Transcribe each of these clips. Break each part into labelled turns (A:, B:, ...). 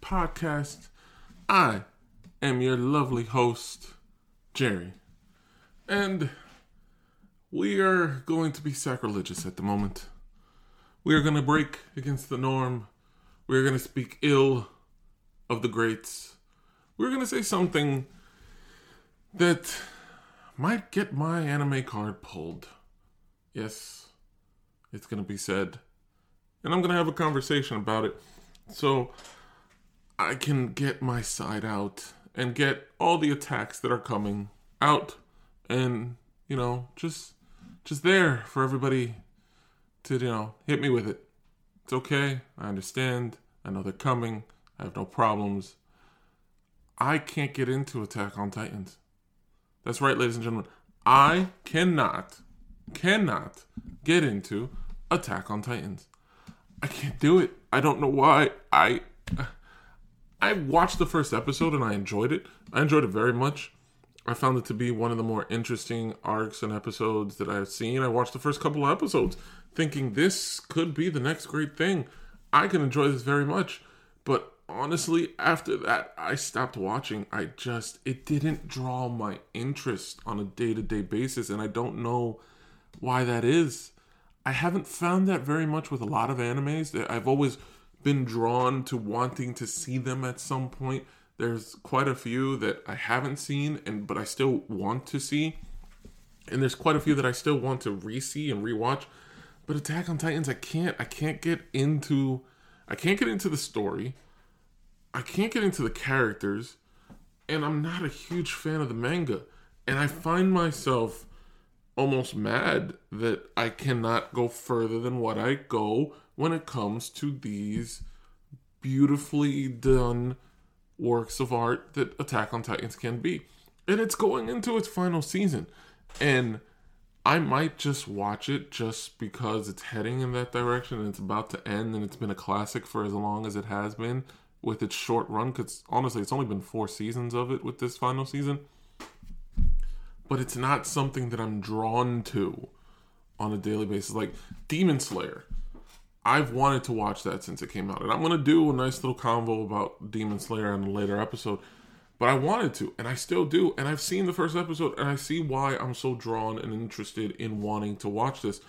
A: Podcast. I am your lovely host, Jerry. And we are going to be sacrilegious at the moment. We are going to break against the norm. We are going to speak ill of the greats. We're going to say something that might get my anime card pulled. Yes, it's going to be said and I'm gonna have a conversation about it, so I can get my side out and get all the attacks that are coming out, and you know, just just there for everybody to you know hit me with it. It's okay. I understand. I know they're coming. I have no problems. I can't get into Attack on Titans. That's right, ladies and gentlemen. I cannot, cannot get into Attack on Titans. I can't do it. I don't know why. I I watched the first episode and I enjoyed it. I enjoyed it very much. I found it to be one of the more interesting arcs and episodes that I've seen. I watched the first couple of episodes thinking this could be the next great thing. I can enjoy this very much. But honestly, after that, I stopped watching. I just, it didn't draw my interest on a day to day basis. And I don't know why that is. I haven't found that very much with a lot of animes. I've always been drawn to wanting to see them at some point. There's quite a few that I haven't seen and but I still want to see. And there's quite a few that I still want to re-see and rewatch. But Attack on Titans, I can't I can't get into I can't get into the story. I can't get into the characters. And I'm not a huge fan of the manga. And I find myself almost mad that I cannot go further than what I go when it comes to these beautifully done works of art that Attack on Titans can be. And it's going into its final season. And I might just watch it just because it's heading in that direction and it's about to end and it's been a classic for as long as it has been with its short run because honestly it's only been four seasons of it with this final season but it's not something that I'm drawn to on a daily basis. Like Demon Slayer, I've wanted to watch that since it came out, and I'm gonna do a nice little convo about Demon Slayer in a later episode. But I wanted to, and I still do, and I've seen the first episode, and I see why I'm so drawn and interested in wanting to watch this.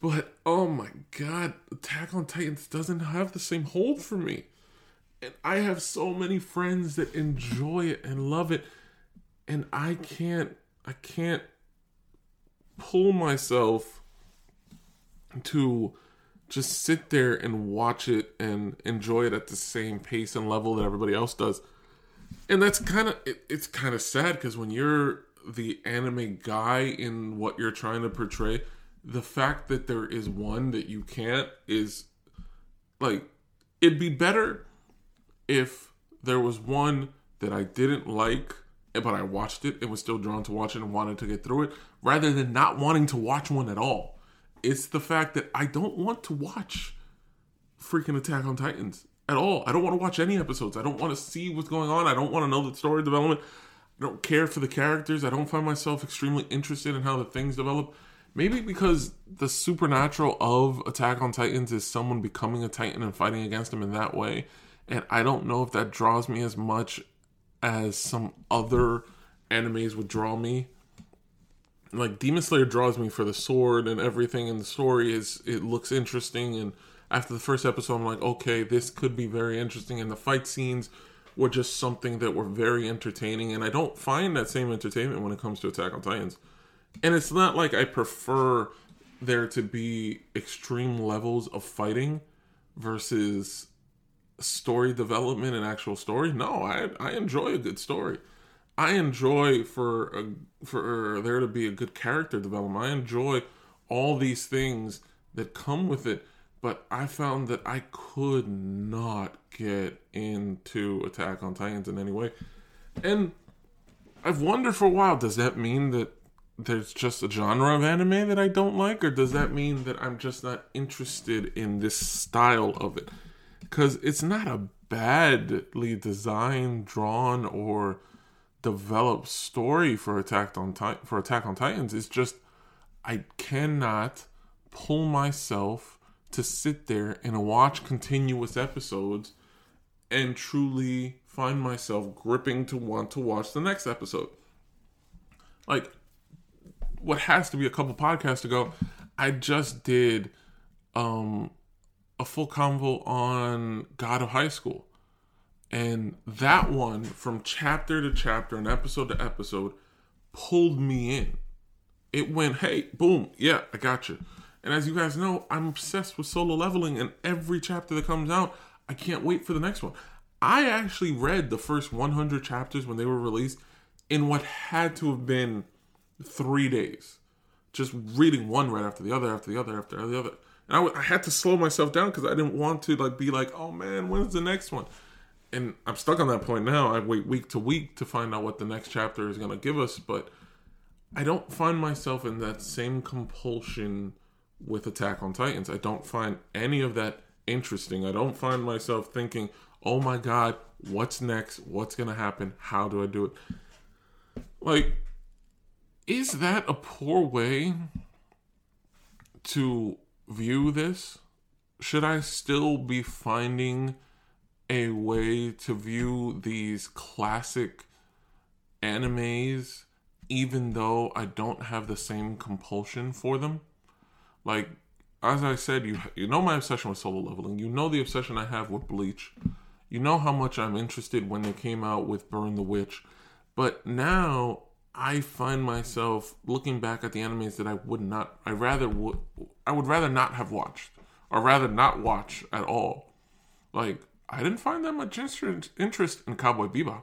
A: But oh my god, Attack on Titans doesn't have the same hold for me. And I have so many friends that enjoy it and love it, and I can't I can't pull myself to just sit there and watch it and enjoy it at the same pace and level that everybody else does. And that's kind of it, it's kind of sad because when you're the anime guy in what you're trying to portray, the fact that there is one that you can't is like it'd be better if there was one that I didn't like but I watched it and was still drawn to watch it and wanted to get through it rather than not wanting to watch one at all. It's the fact that I don't want to watch freaking Attack on Titans at all. I don't want to watch any episodes. I don't want to see what's going on. I don't want to know the story development. I don't care for the characters. I don't find myself extremely interested in how the things develop. Maybe because the supernatural of Attack on Titans is someone becoming a Titan and fighting against him in that way. And I don't know if that draws me as much as some other animes would draw me. Like Demon Slayer draws me for the sword and everything, and the story is it looks interesting. And after the first episode, I'm like, okay, this could be very interesting. And the fight scenes were just something that were very entertaining. And I don't find that same entertainment when it comes to Attack on Titans. And it's not like I prefer there to be extreme levels of fighting versus story development and actual story. No, I I enjoy a good story. I enjoy for a, for there to be a good character development. I enjoy all these things that come with it, but I found that I could not get into Attack on Titans in any way. And I've wondered for a while, does that mean that there's just a genre of anime that I don't like, or does that mean that I'm just not interested in this style of it? Because it's not a badly designed, drawn, or developed story for Attack on for Attack on Titans. is just I cannot pull myself to sit there and watch continuous episodes and truly find myself gripping to want to watch the next episode. Like what has to be a couple podcasts ago, I just did um a full convo on God of High School. And that one from chapter to chapter and episode to episode pulled me in. It went, hey, boom, yeah, I got you. And as you guys know, I'm obsessed with solo leveling, and every chapter that comes out, I can't wait for the next one. I actually read the first 100 chapters when they were released in what had to have been three days, just reading one right after the other, after the other, after the other. And I, w- I had to slow myself down because I didn't want to like be like, oh man, when's the next one? And I'm stuck on that point now. I wait week to week to find out what the next chapter is going to give us, but I don't find myself in that same compulsion with Attack on Titans. I don't find any of that interesting. I don't find myself thinking, oh my god, what's next? What's going to happen? How do I do it? Like, is that a poor way to view this? Should I still be finding a way to view these classic animes even though I don't have the same compulsion for them? Like as I said, you you know my obsession with solo leveling. You know the obsession I have with Bleach. You know how much I'm interested when they came out with Burn the Witch. But now I find myself looking back at the animes that I would not I rather would I would rather not have watched or rather not watch at all. Like I didn't find that much interest in Cowboy Bebop.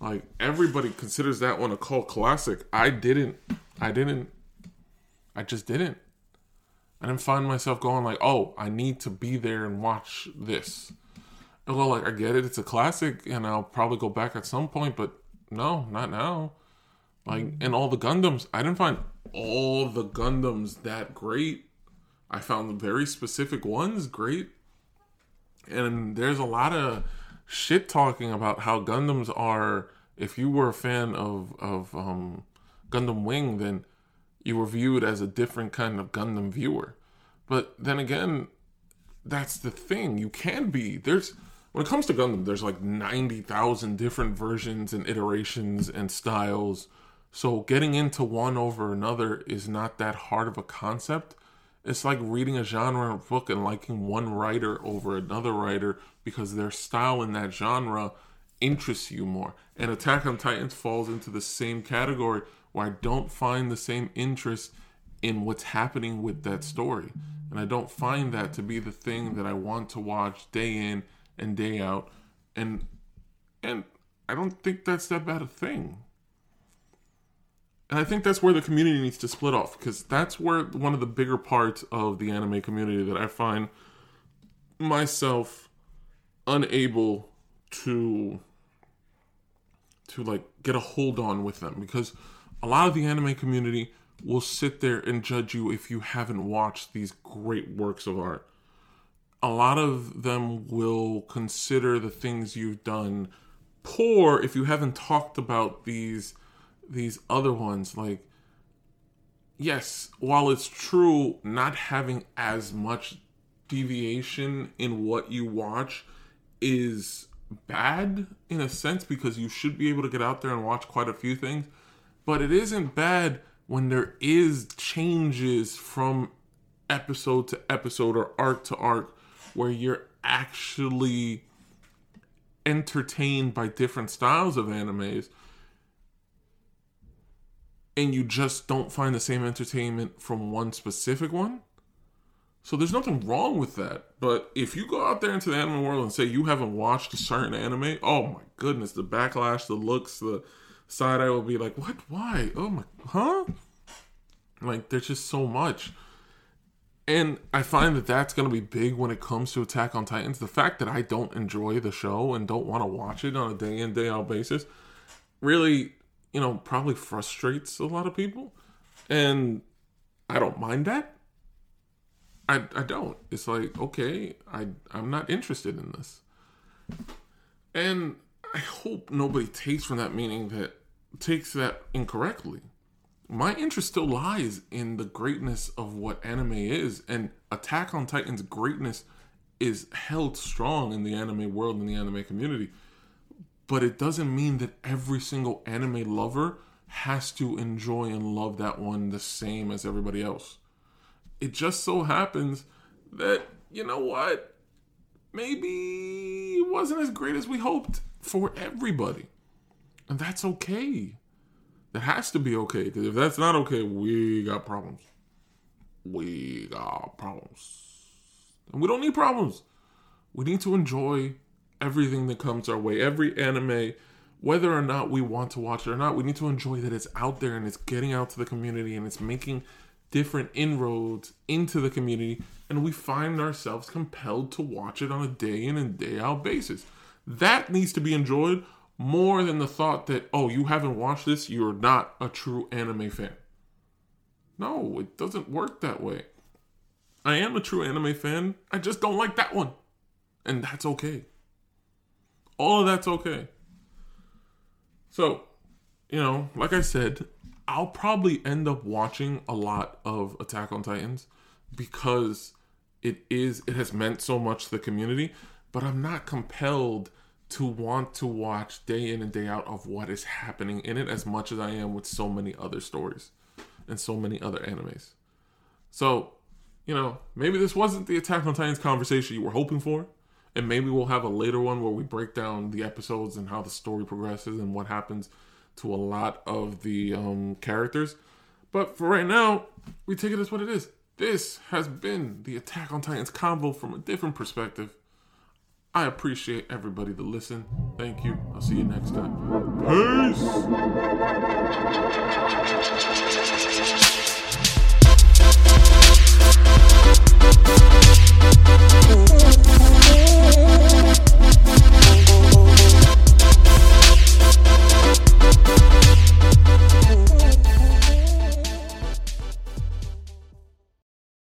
A: Like everybody considers that one a cult classic. I didn't. I didn't. I just didn't. I didn't find myself going like, "Oh, I need to be there and watch this." Well, like I get it, it's a classic, and I'll probably go back at some point, but no, not now. Like, and all the Gundams, I didn't find all the Gundams that great. I found very specific ones great, and there's a lot of shit talking about how Gundams are. If you were a fan of of um, Gundam Wing, then you were viewed as a different kind of Gundam viewer. But then again, that's the thing. You can be. There's when it comes to Gundam, there's like ninety thousand different versions and iterations and styles. So getting into one over another is not that hard of a concept. It's like reading a genre book and liking one writer over another writer because their style in that genre interests you more. And Attack on Titans falls into the same category where I don't find the same interest in what's happening with that story. And I don't find that to be the thing that I want to watch day in and day out. And and I don't think that's that bad a thing. And I think that's where the community needs to split off because that's where one of the bigger parts of the anime community that I find myself unable to to like get a hold on with them because a lot of the anime community will sit there and judge you if you haven't watched these great works of art. A lot of them will consider the things you've done poor if you haven't talked about these these other ones like yes while it's true not having as much deviation in what you watch is bad in a sense because you should be able to get out there and watch quite a few things but it isn't bad when there is changes from episode to episode or arc to arc where you're actually entertained by different styles of animes and you just don't find the same entertainment from one specific one. So there's nothing wrong with that. But if you go out there into the anime world and say you haven't watched a certain anime, oh my goodness, the backlash, the looks, the side eye will be like, what? Why? Oh my, huh? Like there's just so much. And I find that that's going to be big when it comes to Attack on Titans. The fact that I don't enjoy the show and don't want to watch it on a day in, day out basis really you know, probably frustrates a lot of people. And I don't mind that. I, I don't. It's like, okay, I I'm not interested in this. And I hope nobody takes from that meaning that takes that incorrectly. My interest still lies in the greatness of what anime is, and Attack on Titan's greatness is held strong in the anime world and the anime community. But it doesn't mean that every single anime lover has to enjoy and love that one the same as everybody else. It just so happens that, you know what? Maybe it wasn't as great as we hoped for everybody. And that's okay. That has to be okay. Because if that's not okay, we got problems. We got problems. And we don't need problems. We need to enjoy everything that comes our way. Every anime, whether or not we want to watch it or not, we need to enjoy that it's out there and it's getting out to the community and it's making different inroads into the community. And we find ourselves compelled to watch it on a day in and day out basis. That needs to be enjoyed more than the thought that, oh, you haven't watched this, you're not a true anime fan. No, it doesn't work that way. I am a true anime fan. I just don't like that one. And that's okay. All of that's okay. So, you know, like I said, I'll probably end up watching a lot of Attack on Titans because it is it has meant so much to the community, but I'm not compelled to want to watch day in and day out of what is happening in it as much as I am with so many other stories and so many other animes. So, you know, maybe this wasn't the Attack on Titans conversation you were hoping for, and maybe we'll have a later one where we break down the episodes and how the story progresses and what happens to a lot of the um, characters. But for right now, we take it as what it is. This has been the Attack on Titans combo from a different perspective. I appreciate everybody to listen. Thank you. I'll see you next time. Peace.